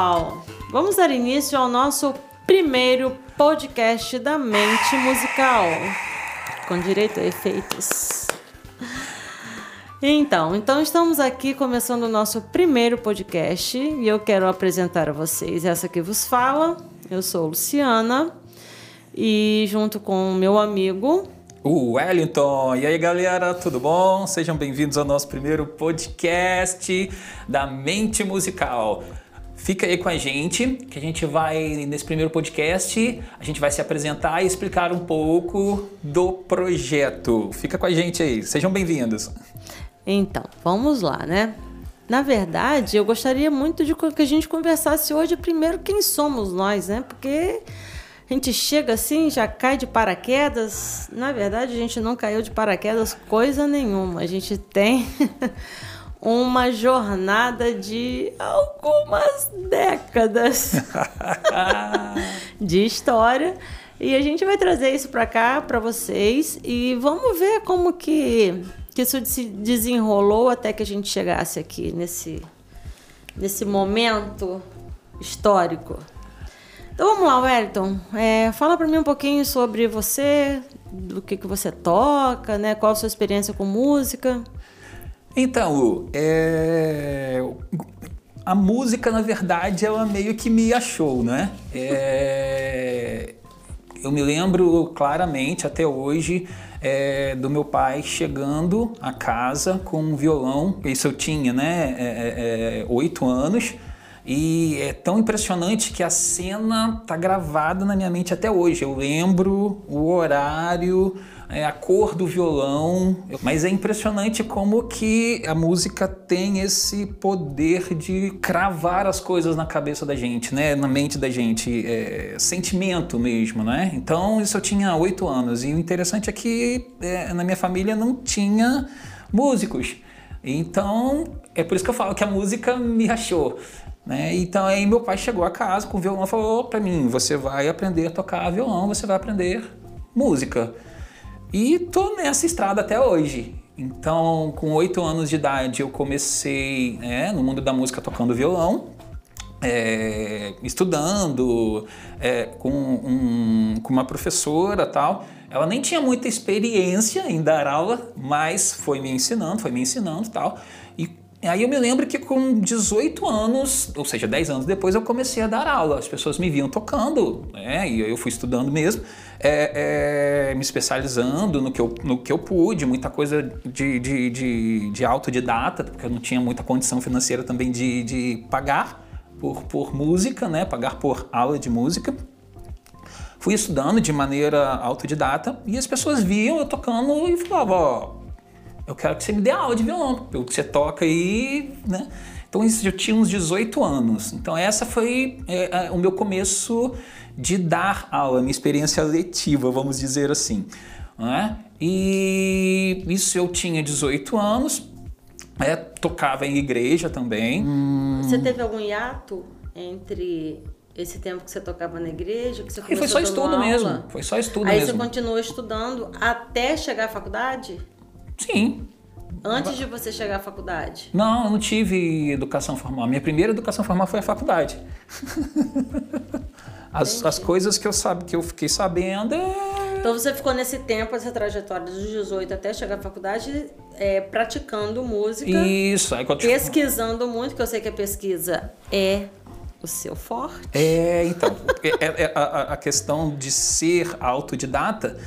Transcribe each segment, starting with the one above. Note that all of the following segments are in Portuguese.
pessoal! Vamos dar início ao nosso primeiro podcast da Mente Musical, com direito a efeitos. Então, então estamos aqui começando o nosso primeiro podcast e eu quero apresentar a vocês essa que vos fala. Eu sou Luciana e junto com meu amigo o Wellington. E aí, galera, tudo bom? Sejam bem-vindos ao nosso primeiro podcast da Mente Musical. Fica aí com a gente, que a gente vai, nesse primeiro podcast, a gente vai se apresentar e explicar um pouco do projeto. Fica com a gente aí, sejam bem-vindos. Então, vamos lá, né? Na verdade, eu gostaria muito de que a gente conversasse hoje primeiro quem somos nós, né? Porque a gente chega assim, já cai de paraquedas. Na verdade, a gente não caiu de paraquedas coisa nenhuma. A gente tem uma jornada de algumas décadas de história. E a gente vai trazer isso para cá para vocês e vamos ver como que, que isso se desenrolou até que a gente chegasse aqui nesse, nesse momento histórico. Então vamos lá, Wellington. É, fala para mim um pouquinho sobre você, do que, que você toca, né? Qual a sua experiência com música? Então, é... a música, na verdade, ela meio que me achou, né? É... Eu me lembro claramente, até hoje, é, do meu pai chegando a casa com um violão. Isso eu tinha, né? É, é, é, oito anos. E é tão impressionante que a cena tá gravada na minha mente até hoje. Eu lembro o horário, é, a cor do violão, mas é impressionante como que a música tem esse poder de cravar as coisas na cabeça da gente, né? Na mente da gente, é, sentimento mesmo, né? Então isso eu tinha oito anos e o interessante é que é, na minha família não tinha músicos. Então é por isso que eu falo que a música me achou. Né? Então aí meu pai chegou a casa com o violão e falou para mim, você vai aprender a tocar violão, você vai aprender música. E tô nessa estrada até hoje. Então, com oito anos de idade, eu comecei né, no mundo da música tocando violão, é, estudando é, com, um, com uma professora tal. Ela nem tinha muita experiência em dar aula, mas foi me ensinando, foi me ensinando tal. E Aí eu me lembro que com 18 anos, ou seja, 10 anos depois, eu comecei a dar aula. As pessoas me viam tocando, né? E eu fui estudando mesmo, é, é, me especializando no que, eu, no que eu pude, muita coisa de, de, de, de autodidata, porque eu não tinha muita condição financeira também de, de pagar por, por música, né? Pagar por aula de música. Fui estudando de maneira autodidata e as pessoas viam eu tocando e falavam, ó eu quero que você me dê aula de violão, pelo que você toca aí, né? Então isso eu tinha uns 18 anos. Então essa foi é, é, o meu começo de dar aula, minha experiência letiva, vamos dizer assim. Né? E isso eu tinha 18 anos, é, tocava em igreja também. Você teve algum hiato entre esse tempo que você tocava na igreja, que você começou Foi só estudo aula? mesmo. Foi só estudo Aí mesmo. Aí você continuou estudando até chegar à faculdade? Sim. Antes de você chegar à faculdade? Não, eu não tive educação formal. Minha primeira educação formal foi a faculdade. as, as coisas que eu, sabe, que eu fiquei sabendo é... Então você ficou nesse tempo, essa trajetória dos 18 até chegar à faculdade, é, praticando música. Isso. Aí, quando pesquisando muito, que eu sei que a pesquisa é o seu forte. É, então. é, é, é a, a questão de ser autodidata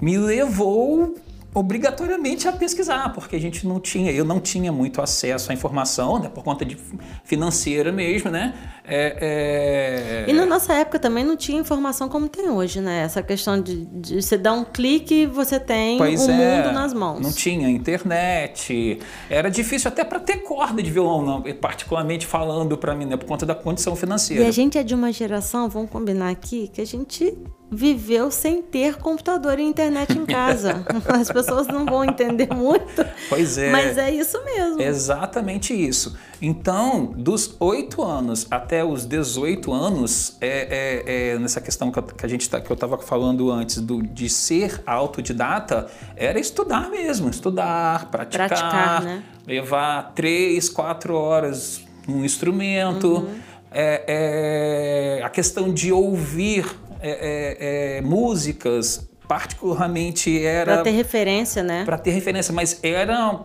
me levou obrigatoriamente a pesquisar, porque a gente não tinha, eu não tinha muito acesso à informação, né, por conta de financeira mesmo, né? É, é... E na nossa época também não tinha informação como tem hoje, né? Essa questão de, de você dar um clique e você tem o um é, mundo nas mãos. Não tinha internet, era difícil até para ter corda de violão, não, particularmente falando para mim, né, por conta da condição financeira. E a gente é de uma geração, vamos combinar aqui, que a gente viveu sem ter computador e internet em casa. As pessoas não vão entender muito. Pois é. Mas é isso mesmo. Exatamente isso. Então, dos 8 anos até os 18 anos, é, é, é nessa questão que, a gente tá, que eu estava falando antes do, de ser autodidata, era estudar mesmo, estudar, praticar, praticar né? levar 3, 4 horas um instrumento. Uhum é, é, a questão de ouvir é, é, é músicas, particularmente era. Para ter referência, né? Para ter referência, mas era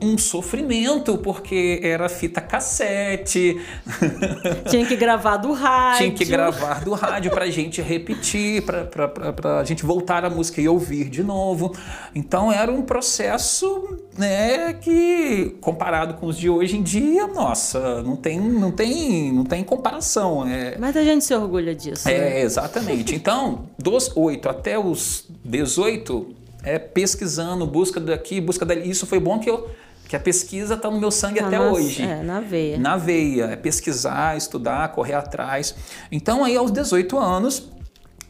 um sofrimento, porque era fita cassete. Tinha que gravar do rádio. Tinha que gravar do rádio para a gente repetir, para a gente voltar a música e ouvir de novo. Então era um processo né, que, comparado com os de hoje em dia, nossa, não tem, não tem, não tem comparação. É... Mas a gente se orgulha disso. É, né? exatamente. Então, dos 8 até os 18, é pesquisando, busca daqui, busca dali. Isso foi bom que eu que a pesquisa está no meu sangue tá até hoje. É, na veia. Na veia. É pesquisar, estudar, correr atrás. Então, aí aos 18 anos,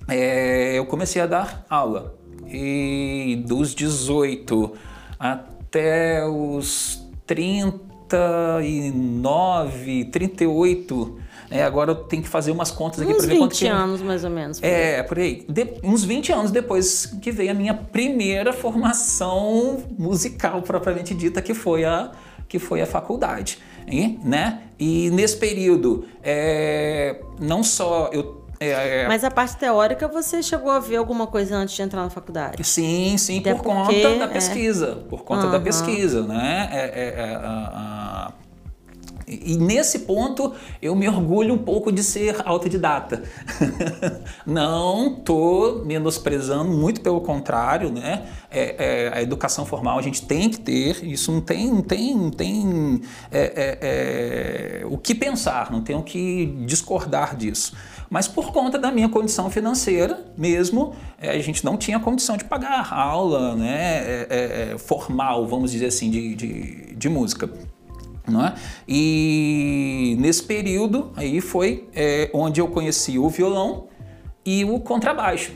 é, eu comecei a dar aula. E dos 18 até os 39, 38, é, agora eu tenho que fazer umas contas aqui para ver quanto 20 anos, mais ou menos. Por é, por aí. De, uns 20 anos depois que veio a minha primeira formação musical propriamente dita, que foi a, que foi a faculdade. Hein? Né? E nesse período, é, não só eu é, é, Mas a parte teórica você chegou a ver alguma coisa antes de entrar na faculdade? Sim, sim, Até por porque, conta da é. pesquisa. Por conta uhum. da pesquisa, né? É, é, é a, a, e nesse ponto eu me orgulho um pouco de ser autodidata. não estou menosprezando, muito pelo contrário, né? É, é, a educação formal a gente tem que ter, isso não tem, não tem, não tem é, é, é o que pensar, não tem o que discordar disso. Mas por conta da minha condição financeira mesmo, é, a gente não tinha condição de pagar aula né, formal, vamos dizer assim, de, de, de música. É? E nesse período aí foi é, onde eu conheci o violão e o contrabaixo.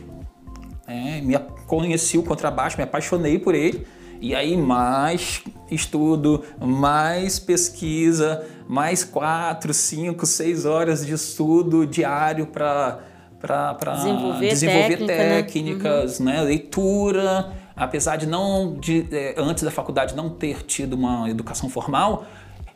É, me conheci o contrabaixo, me apaixonei por ele. E aí mais estudo, mais pesquisa, mais quatro, cinco, seis horas de estudo diário para para desenvolver, desenvolver técnica, né? técnicas, né? Uhum. né? leitura. Apesar de não de, é, antes da faculdade não ter tido uma educação formal,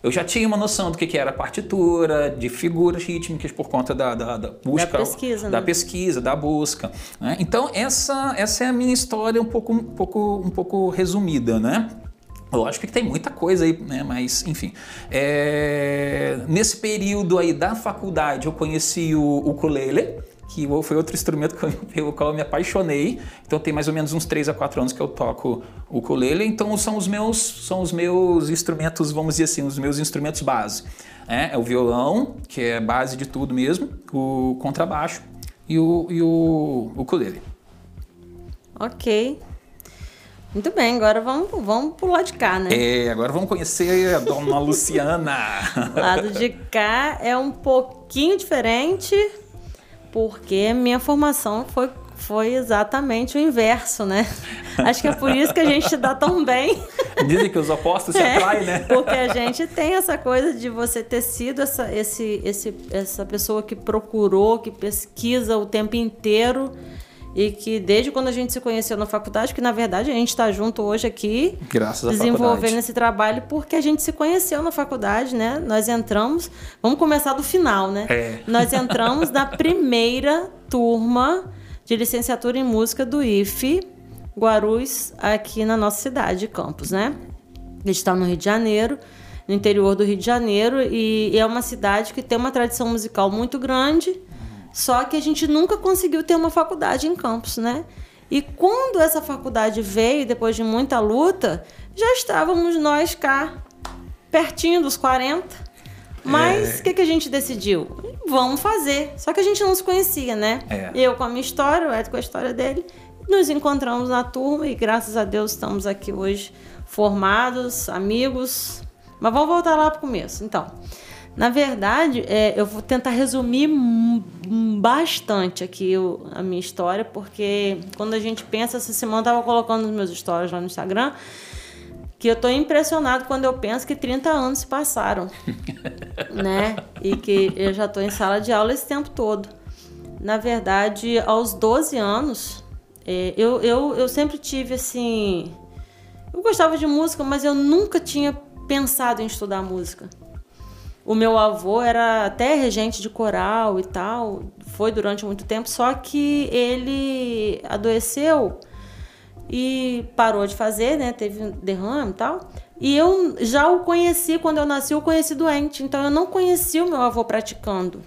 eu já tinha uma noção do que era partitura, de figuras rítmicas por conta da, da, da busca, da pesquisa, da, né? pesquisa, da busca. Né? Então essa, essa é a minha história um pouco, um pouco, um pouco resumida, né? Lógico que tem muita coisa aí, né? Mas, enfim. É... Nesse período aí da faculdade, eu conheci o ukulele, que foi outro instrumento pelo qual eu me apaixonei. Então tem mais ou menos uns 3 a 4 anos que eu toco o ukulele. Então são os meus, são os meus instrumentos, vamos dizer assim, os meus instrumentos base. É, é o violão, que é base de tudo mesmo, o contrabaixo e o, e o ukulele. Ok. Muito bem, agora vamos, vamos pro lado de cá, né? É, agora vamos conhecer a dona Luciana. o lado de cá é um pouquinho diferente, porque minha formação foi, foi exatamente o inverso, né? Acho que é por isso que a gente dá tão bem. Dizem que os opostos se é, atraem, né? Porque a gente tem essa coisa de você ter sido essa, esse, esse, essa pessoa que procurou, que pesquisa o tempo inteiro e que desde quando a gente se conheceu na faculdade, que na verdade a gente está junto hoje aqui, Graças desenvolvendo esse trabalho porque a gente se conheceu na faculdade, né? Nós entramos, vamos começar do final, né? É. Nós entramos na primeira turma de licenciatura em música do IFE Guarulhos, aqui na nossa cidade, Campos, né? A gente está no Rio de Janeiro, no interior do Rio de Janeiro, e é uma cidade que tem uma tradição musical muito grande só que a gente nunca conseguiu ter uma faculdade em campus, né? E quando essa faculdade veio, depois de muita luta, já estávamos nós cá, pertinho dos 40. Mas o é... que, que a gente decidiu? Vamos fazer. Só que a gente não se conhecia, né? É. Eu com a minha história, o Ed com a história dele. Nos encontramos na turma e graças a Deus estamos aqui hoje formados, amigos. Mas vamos voltar lá para o começo. Então, na verdade, é, eu vou tentar resumir bastante aqui a minha história, porque quando a gente pensa, essa semana estava colocando nos meus stories lá no Instagram, que eu estou impressionado quando eu penso que 30 anos se passaram, né? E que eu já estou em sala de aula esse tempo todo. Na verdade, aos 12 anos, é, eu, eu, eu sempre tive assim. Eu gostava de música, mas eu nunca tinha pensado em estudar música. O meu avô era até regente de coral e tal, foi durante muito tempo, só que ele adoeceu e parou de fazer, né? Teve um derrame e tal. E eu já o conheci, quando eu nasci, eu conheci doente. Então eu não conheci o meu avô praticando.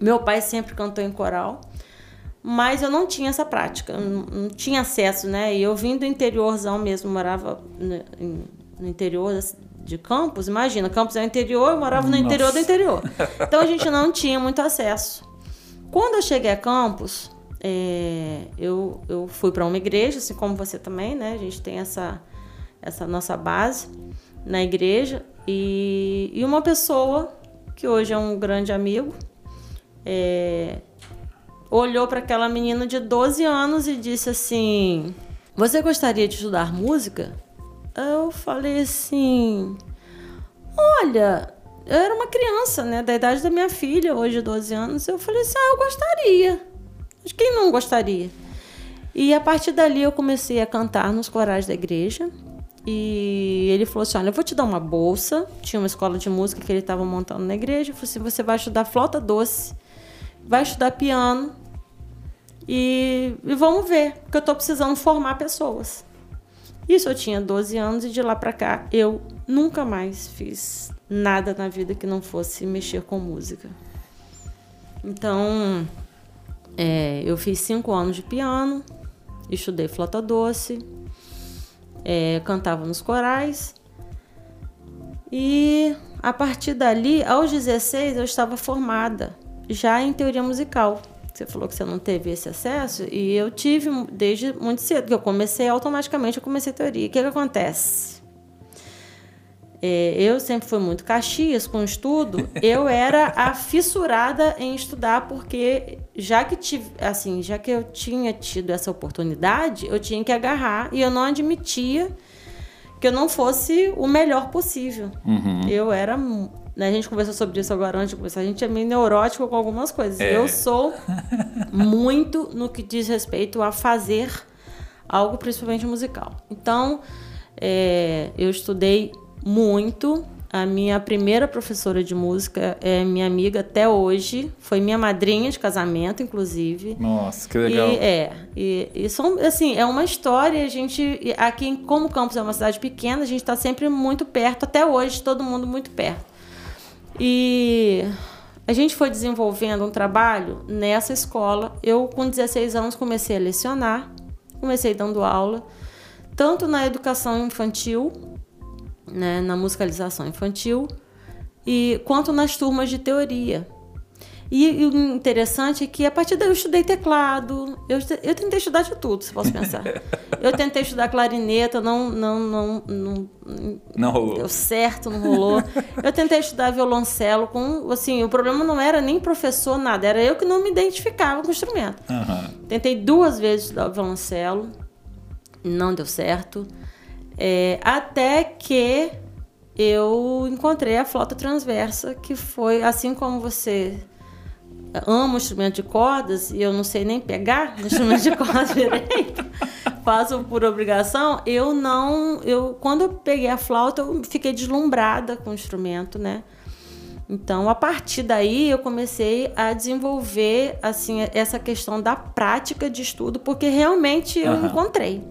Meu pai sempre cantou em coral, mas eu não tinha essa prática, não, tinha acesso, né? E eu vim do interiorzão mesmo, morava no interior de Campos, imagina, Campos é o interior, eu morava no Nossa. interior do interior. Então a gente não tinha muito acesso. Quando eu cheguei a Campos, é, eu, eu fui para uma igreja, assim como você também, né? A gente tem essa, essa nossa base na igreja. E, e uma pessoa, que hoje é um grande amigo, é, olhou para aquela menina de 12 anos e disse assim: Você gostaria de estudar música? Eu falei assim: Olha, eu era uma criança, né, da idade da minha filha, hoje 12 anos. Eu falei assim: Ah, eu gostaria. Mas quem não gostaria? E a partir dali eu comecei a cantar nos corais da igreja. E ele falou assim: Olha, eu vou te dar uma bolsa. Tinha uma escola de música que ele estava montando na igreja. Eu falei assim: Você vai estudar flauta doce, vai estudar piano. E, e vamos ver, porque eu estou precisando formar pessoas. Isso eu tinha 12 anos e de lá para cá eu nunca mais fiz nada na vida que não fosse mexer com música. Então, é, eu fiz cinco anos de piano, estudei flauta doce, é, cantava nos corais. E a partir dali, aos 16, eu estava formada já em teoria musical. Você falou que você não teve esse acesso e eu tive desde muito cedo, que eu comecei automaticamente, eu comecei teoria. O que, que acontece? É, eu sempre fui muito caxias com estudo, eu era a fissurada em estudar, porque já que, tive, assim, já que eu tinha tido essa oportunidade, eu tinha que agarrar e eu não admitia que eu não fosse o melhor possível. Uhum. Eu era. Né, a gente conversou sobre isso agora antes de começar. A gente é meio neurótico com algumas coisas. É. Eu sou muito no que diz respeito a fazer algo, principalmente musical. Então, é, eu estudei muito. A minha primeira professora de música é minha amiga até hoje. Foi minha madrinha de casamento, inclusive. Nossa, que legal. E, é. E, e são, assim, é uma história. A gente, aqui, como Campos é uma cidade pequena, a gente está sempre muito perto. Até hoje, todo mundo muito perto. E a gente foi desenvolvendo um trabalho nessa escola. Eu, com 16 anos, comecei a lecionar. Comecei dando aula, tanto na educação infantil né, na musicalização infantil, e quanto nas turmas de teoria. E, e, o interessante é que a partir daí eu estudei teclado, eu, eu tentei estudar de tudo, se posso pensar. eu tentei estudar clarineta, não, não, não, não, não rolou. deu certo, não rolou. eu tentei estudar violoncelo, com, assim, o problema não era nem professor, nada, era eu que não me identificava com o instrumento. Uhum. Tentei duas vezes estudar violoncelo, não deu certo. É, até que eu encontrei a flauta transversa, que foi assim como você ama o instrumento de cordas e eu não sei nem pegar instrumento de cordas direito, faço por obrigação, eu não, eu quando eu peguei a flauta eu fiquei deslumbrada com o instrumento, né? Então, a partir daí eu comecei a desenvolver assim essa questão da prática de estudo, porque realmente eu uhum. encontrei.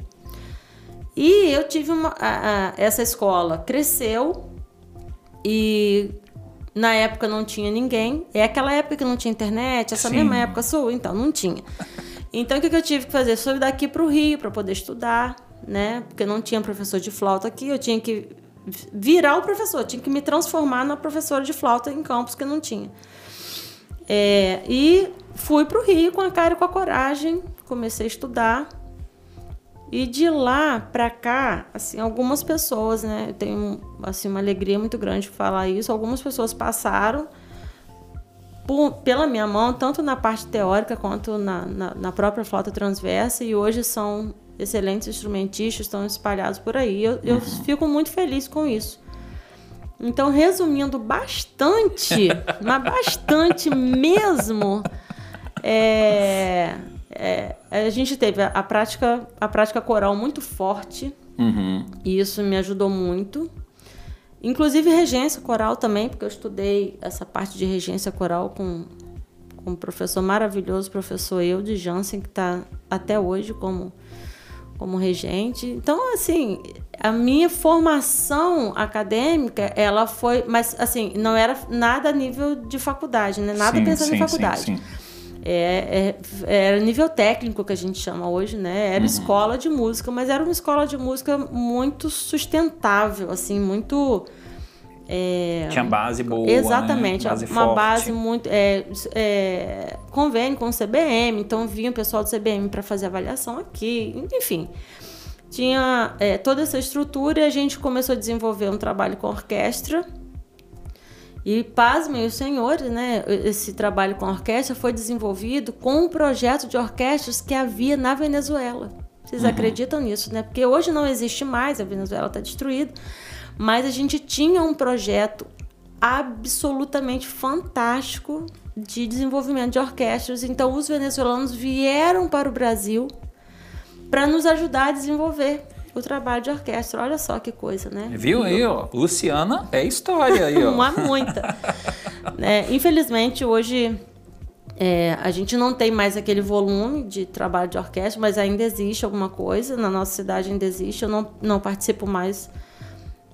E eu tive uma. A, a, essa escola cresceu e na época não tinha ninguém. É aquela época que não tinha internet, essa Sim. mesma época sua, então não tinha. Então o que, que eu tive que fazer? Fui daqui para o Rio para poder estudar, né? Porque não tinha professor de flauta aqui, eu tinha que virar o professor, tinha que me transformar na professora de flauta em campos que não tinha. É, e fui para o Rio com a cara e com a coragem, comecei a estudar. E de lá para cá, assim, algumas pessoas, né? Eu tenho assim uma alegria muito grande de falar isso. Algumas pessoas passaram por, pela minha mão, tanto na parte teórica quanto na, na, na, própria flauta transversa, e hoje são excelentes instrumentistas, estão espalhados por aí. Eu, eu uhum. fico muito feliz com isso. Então, resumindo bastante, mas bastante mesmo, é, é, a gente teve a, a, prática, a prática coral muito forte. Uhum. E isso me ajudou muito. Inclusive regência coral também, porque eu estudei essa parte de regência coral com, com um professor maravilhoso, professor Eudes Jansen, que está até hoje como, como regente. Então, assim, a minha formação acadêmica, ela foi... Mas, assim, não era nada a nível de faculdade, né? Nada Sim, pensando sim, em faculdade. sim, sim. É, é, era nível técnico que a gente chama hoje, né? Uhum. Era escola de música, mas era uma escola de música muito sustentável, assim, muito. é, Tinha base boa, Exatamente, né? Base uma forte. base muito. É, é, convênio com o CBM, então vinha o pessoal do CBM para fazer avaliação aqui, enfim. Tinha é, toda essa estrutura e a gente começou a desenvolver um trabalho com orquestra. E pasmem os senhores, né? Esse trabalho com a orquestra foi desenvolvido com um projeto de orquestras que havia na Venezuela. Vocês acreditam nisso, né? Porque hoje não existe mais, a Venezuela está destruída. Mas a gente tinha um projeto absolutamente fantástico de desenvolvimento de orquestras. Então, os venezuelanos vieram para o Brasil para nos ajudar a desenvolver o trabalho de orquestra. Olha só que coisa, né? Viu aí, ó? Luciana é história aí, ó. Não há muita. Né, infelizmente, hoje é, a gente não tem mais aquele volume de trabalho de orquestra, mas ainda existe alguma coisa. Na nossa cidade ainda existe. Eu não, não participo mais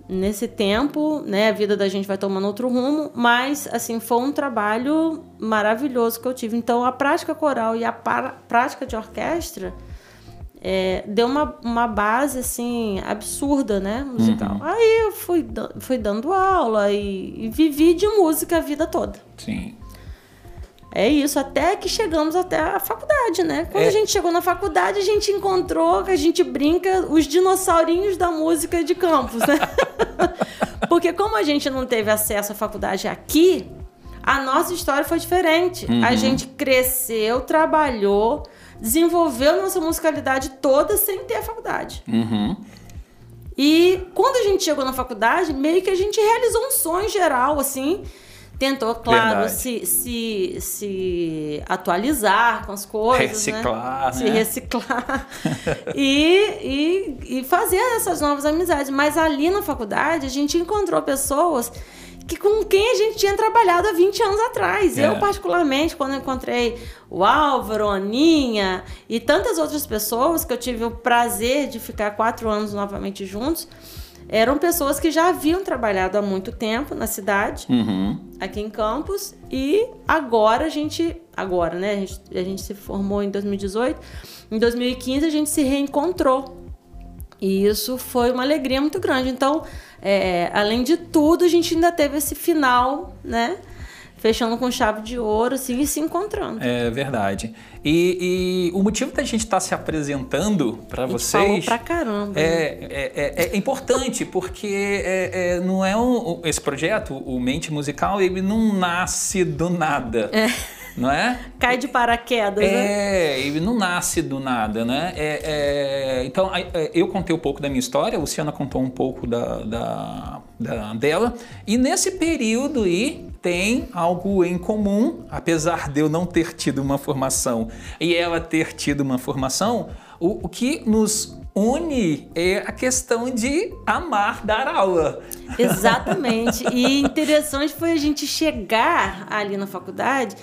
nesse tempo, né? A vida da gente vai tomando outro rumo, mas assim foi um trabalho maravilhoso que eu tive. Então a prática coral e a prática de orquestra é, deu uma, uma base assim absurda, né, musical. Aí eu fui, fui dando aula e, e vivi de música a vida toda. Sim. É isso, até que chegamos até a faculdade, né? Quando É. a gente chegou na faculdade, a gente encontrou, que a gente brinca, os dinossaurinhos da música de campus, né? Porque como a gente não teve acesso à faculdade aqui, a nossa história foi diferente. A gente cresceu, trabalhou, desenvolveu nossa musicalidade toda sem ter a faculdade. Uhum. E quando a gente chegou na faculdade, meio que a gente realizou um sonho geral, assim. Tentou, claro, se, se, se atualizar com as coisas. Reciclar, Se né? reciclar. e, e, e fazer essas novas amizades. Mas ali na faculdade, a gente encontrou pessoas que com quem a gente tinha trabalhado há 20 anos atrás. É. Eu, particularmente, quando encontrei o Álvaro, a Aninha e tantas outras pessoas que eu tive o prazer de ficar quatro anos novamente juntos, eram pessoas que já haviam trabalhado há muito tempo na cidade, Uhum. aqui em Campos, e agora a gente. Agora, né? A gente, a gente se formou em 2018. Em 2015 a gente se reencontrou. E isso foi uma alegria muito grande. Então, é, além de tudo, a gente ainda teve esse final, né? Fechando com chave de ouro, assim, e se encontrando. É verdade. E, e o motivo da gente estar se apresentando para vocês. falou pra caramba. né? É, é, é- é importante porque é, é, não é um, esse projeto, o Mente Musical, ele não nasce do nada, não é? Cai de paraquedas, né? É, ele não nasce do nada, né? É, é, então, é, eu contei um pouco da minha história, a Luciana contou um pouco da, da- da- dela, e nesse período aí tem algo em comum, apesar de eu não ter tido uma formação e ela ter tido uma formação, o, o que nos une é a questão de amar dar aula. Exatamente. E interessante foi a gente chegar ali na faculdade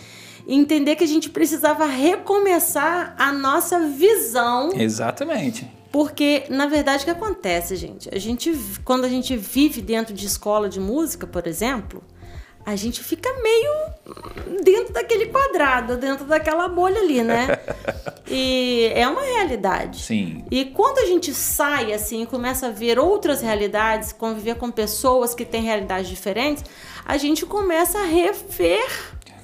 e entender que a gente precisava recomeçar a nossa visão Exatamente. Porque, na verdade, o que acontece, gente? A gente, quando a gente vive dentro de escola de música, por exemplo, a gente fica meio dentro daquele quadrado, dentro daquela bolha ali, né? E é uma realidade. Sim. E quando a gente sai assim e começa a ver outras realidades, conviver com pessoas que têm realidades diferentes, a gente começa a rever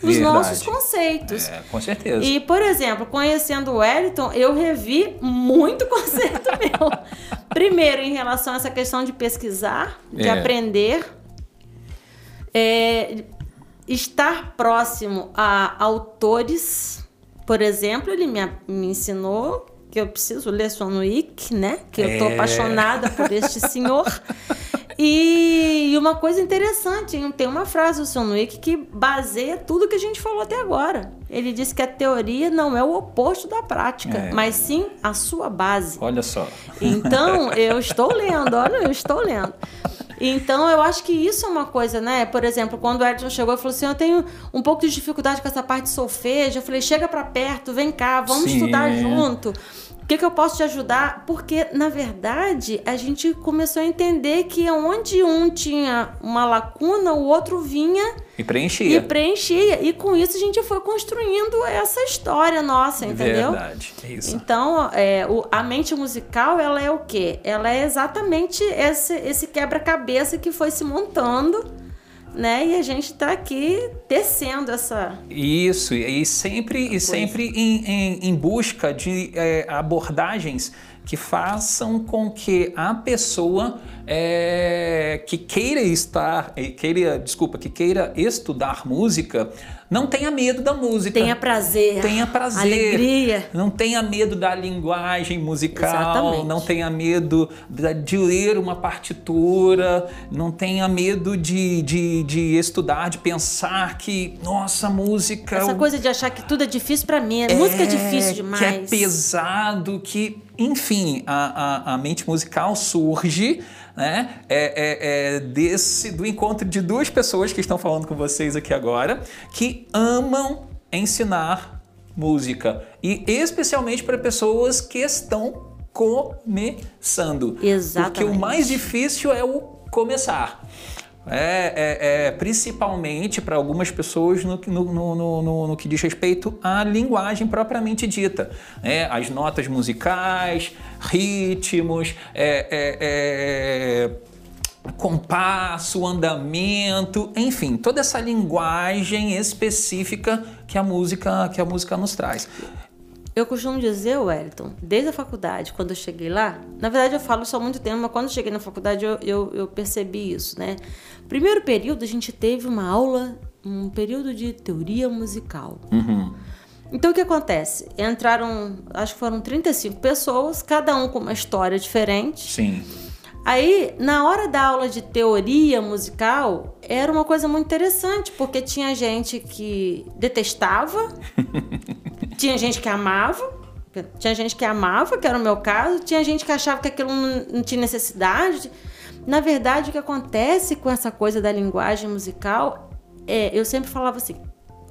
os Verdade. nossos conceitos. É, com certeza. E, por exemplo, conhecendo o Wellington, eu revi muito conceito meu. Primeiro, em relação a essa questão de pesquisar, de É. aprender, é, estar próximo a autores. Por exemplo, ele me, me ensinou que eu preciso ler Swanwick, né? Que eu tô É. apaixonada por este senhor. E, uma coisa interessante, tem uma frase do Swanwick que baseia tudo que a gente falou até agora. Ele disse que a teoria não é o oposto da prática, É. mas sim a sua base. Olha só. Então, eu estou lendo, olha, eu estou lendo. Então, eu acho que isso é uma coisa, né? Por exemplo, quando o Edson chegou e falou assim: Eu tenho um pouco de dificuldade com essa parte de solfejo. Eu falei: Chega para perto, vem cá, vamos Sim. estudar junto. O que, que eu posso te ajudar? Porque, na verdade, a gente começou a entender que onde um tinha uma lacuna, o outro vinha E preenchia. e preenchia. E com isso a gente foi construindo essa história nossa, entendeu? Verdade, é isso. Então, é, o- a mente musical, ela é o quê? Ela é exatamente esse, esse quebra-cabeça que foi se montando, né? E a gente tá aqui tecendo essa... Isso, e sempre, e sempre em, em, em busca de é, abordagens que façam com que a pessoa é, que queira estar, eh, queira, desculpa, que queira estudar música, não tenha medo da música. Tenha prazer, Tenha prazer. alegria. Não tenha medo da linguagem musical, Exatamente. não tenha medo de ler uma partitura, não tenha medo de, de, de estudar, de pensar que, nossa, música. Essa coisa de achar que tudo é difícil pra mim. música é difícil demais. Que é pesado, que, enfim, a, a, a mente musical surge. Né? É, é- é desse do encontro de duas pessoas que estão falando com vocês aqui agora, que amam ensinar música e especialmente para pessoas que estão começando. Porque o Exatamente. mais difícil é o começar. É, é- é principalmente para algumas pessoas no, no- no- no que diz respeito à linguagem propriamente dita. né? As notas musicais, ritmos, é, é- é, compasso, andamento, enfim, toda essa linguagem específica que a música, que a música nos traz. Eu costumo dizer, Wellington, desde a faculdade, quando eu cheguei lá, na verdade eu falo isso há muito tempo, mas quando eu cheguei na faculdade eu, eu, eu percebi isso, né? Primeiro período a gente teve uma aula, um período de teoria musical. Uhum. Então o que acontece? Entraram, acho que foram 35 pessoas, cada um com uma história diferente. Sim. Aí, na hora da aula de teoria musical, era uma coisa muito interessante, porque tinha gente que detestava, tinha gente que amava, tinha gente que amava, que era o meu caso, tinha gente que achava que aquilo não, não tinha necessidade. Na verdade, o que acontece com essa coisa da linguagem musical é, eu sempre falava assim,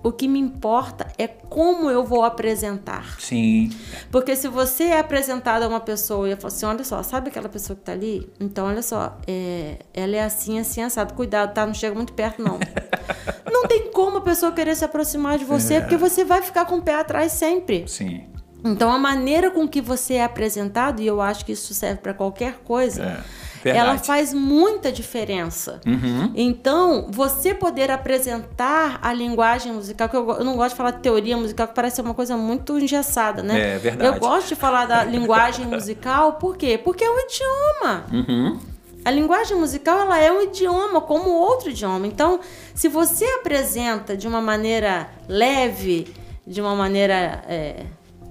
o que me importa é como eu vou apresentar. Sim. Porque se você é apresentado a uma pessoa e eu falo assim, olha só, sabe aquela pessoa que tá ali? Então, olha só, é, ela é assim, assim, assado. Cuidado, tá? Não chega muito perto, não. não tem como a pessoa querer se aproximar de você, É. porque você vai ficar com o pé atrás sempre. Sim. Então, a maneira com que você é apresentado, e eu acho que isso serve para qualquer coisa, É, verdade. ela faz muita diferença. Uhum. Então, você poder apresentar a linguagem musical, que eu, eu não gosto de falar de teoria musical, que parece ser uma coisa muito engessada, né? É, verdade. Eu gosto de falar da linguagem musical, por quê? Porque é um idioma. Uhum. A linguagem musical ela é um idioma como outro idioma. Então, se você apresenta de uma maneira leve, de uma maneira é,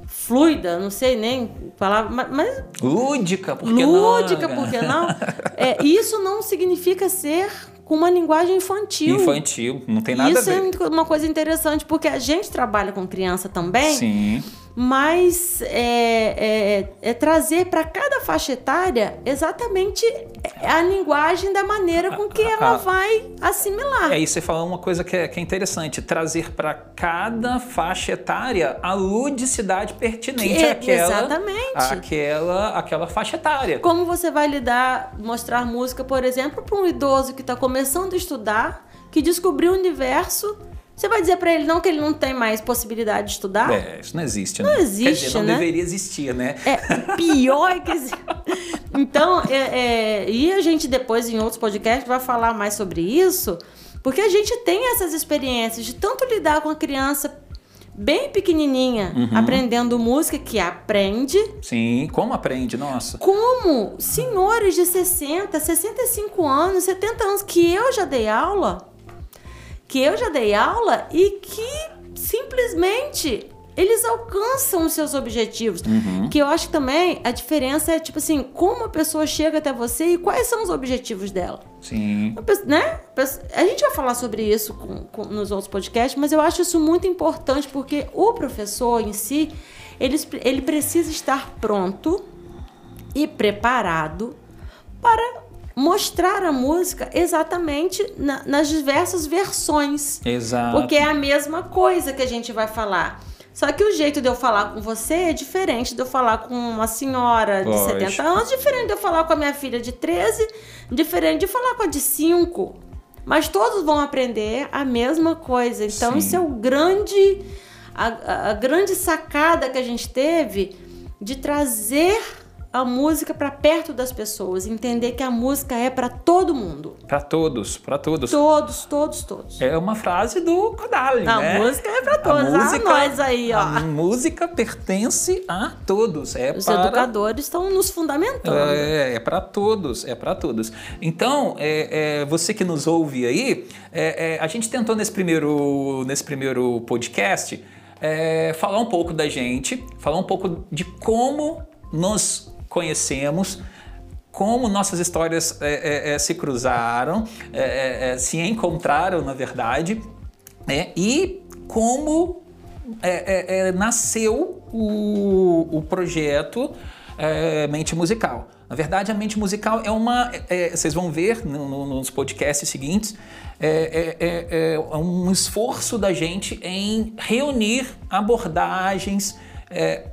fluida, não sei nem falar, ma- mas, Lúdica, por que não? lúdica, por que não? É, isso não significa ser com uma linguagem infantil. Infantil, não tem nada Isso a ver. é uma coisa interessante, porque a gente trabalha com criança também, Sim. Mas é, é- é trazer para cada faixa etária exatamente a linguagem da maneira com que ela vai assimilar. E aí você falou uma coisa que é, que é interessante, trazer para cada faixa etária a ludicidade pertinente Que- àquela, exatamente. àquela, àquela faixa etária. Como você vai lidar, mostrar música, por exemplo, para um idoso que está começando a estudar, que descobriu o universo. Você vai dizer para ele não que ele não tem mais possibilidade de estudar? É, isso não existe, Não né? Quer existe, dizer, não né? deveria existir, né? É pior que. esse- Então, é, é, e a gente depois em outros podcasts vai falar mais sobre isso, porque a gente tem essas experiências de tanto lidar com a criança bem pequenininha, Uhum. aprendendo música, que aprende, Sim, como aprende? Nossa. como senhores de 60, 65 anos, 70 anos, que eu já dei aula, que eu já dei aula e que simplesmente eles alcançam os seus objetivos. Que eu acho que também a diferença é, tipo assim, como a pessoa chega até você e quais são os objetivos dela. Sim. Pessoa- Né? A gente vai falar sobre isso com- com- nos outros podcasts, mas eu acho isso muito importante porque o professor em si, ele, ele precisa estar pronto e preparado para mostrar a música exatamente na, nas diversas versões. Exato. Porque é a mesma coisa que a gente vai falar. Só que o jeito de eu falar com você é diferente de eu falar com uma senhora de Lógico. 70 anos, diferente de eu falar com a minha filha de 13, diferente de falar com a de 5. Mas todos vão aprender a mesma coisa. Então, Sim. isso é o grande. A, a- a grande sacada que a gente teve de trazer a música para perto das pessoas, entender que a música é para todo mundo. Para todos, para todos. Todos, todos, todos. É uma frase do Kodali, A né? música é pra todos. Ah, nós aí, ó. A música pertence a todos. É Os para educadores estão nos fundamentando. É, é para todos, é para todos. Então, é, é, você que nos ouve aí, é, é, a gente tentou nesse primeiro, nesse primeiro podcast é, falar um pouco da gente, falar um pouco de como nos conhecemos, como nossas histórias é, é, é, se cruzaram, é, é, se encontraram, na verdade, e como nasceu o, o projeto Mente Musical. Na verdade, a Mente Musical é uma. é, vocês vão ver no- no- nos podcasts seguintes, é- é- é um esforço da gente em reunir abordagens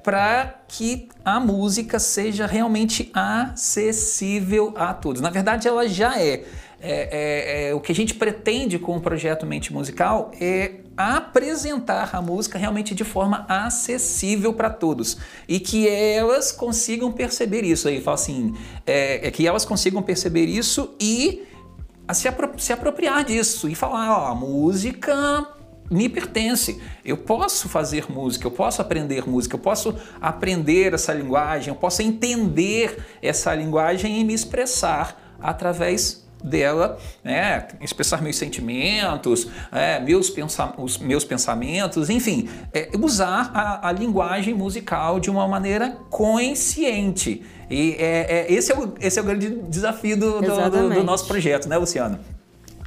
para que a música seja realmente acessível a todos. Na verdade, ela já é. É, é, é, o que a gente pretende com o projeto Mente Musical é apresentar a música realmente de forma acessível para todos e que elas consigam perceber isso aí, fala assim, é, é que elas consigam perceber isso e se, apro- se apropriar disso e falar, ó, a música me pertence. Eu posso fazer música, eu posso aprender música, eu posso aprender essa linguagem, eu posso entender essa linguagem e me expressar através dela, né, expressar meus sentimentos, é, meus, pensa os meus pensamentos, enfim, é, usar a, a linguagem musical de uma maneira consciente. E é, é- esse, é o, esse é o grande desafio do, do- do- do nosso projeto, né, Luciano?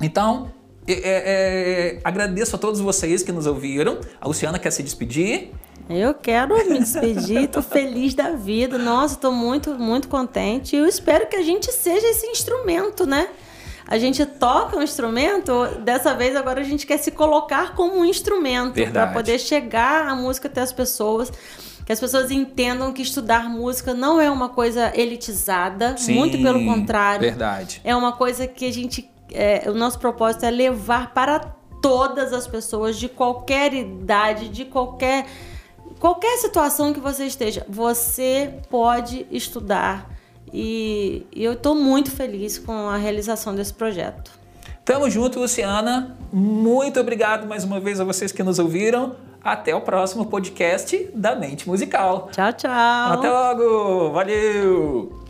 Então, é- é- agradeço a todos vocês que nos ouviram. A Luciana quer se despedir. Eu quero me despedir, tô feliz da vida. Nossa, tô muito, muito contente. E eu espero que a gente seja esse instrumento, né? A gente toca um instrumento, dessa vez agora a gente quer se colocar como um instrumento para poder chegar a música até as pessoas. Que as pessoas entendam que estudar música não é uma coisa elitizada, muito pelo contrário. Verdade. É uma coisa que a gente. É, o nosso propósito é levar para todas as pessoas de qualquer idade, de qualquer. Qualquer situação que você esteja, você pode estudar. E, e eu estou muito feliz com a realização desse projeto. Tamo junto, Luciana. Muito obrigado mais uma vez a vocês que nos ouviram. Até o próximo podcast da Mente Musical. Tchau, tchau. Até logo! Valeu!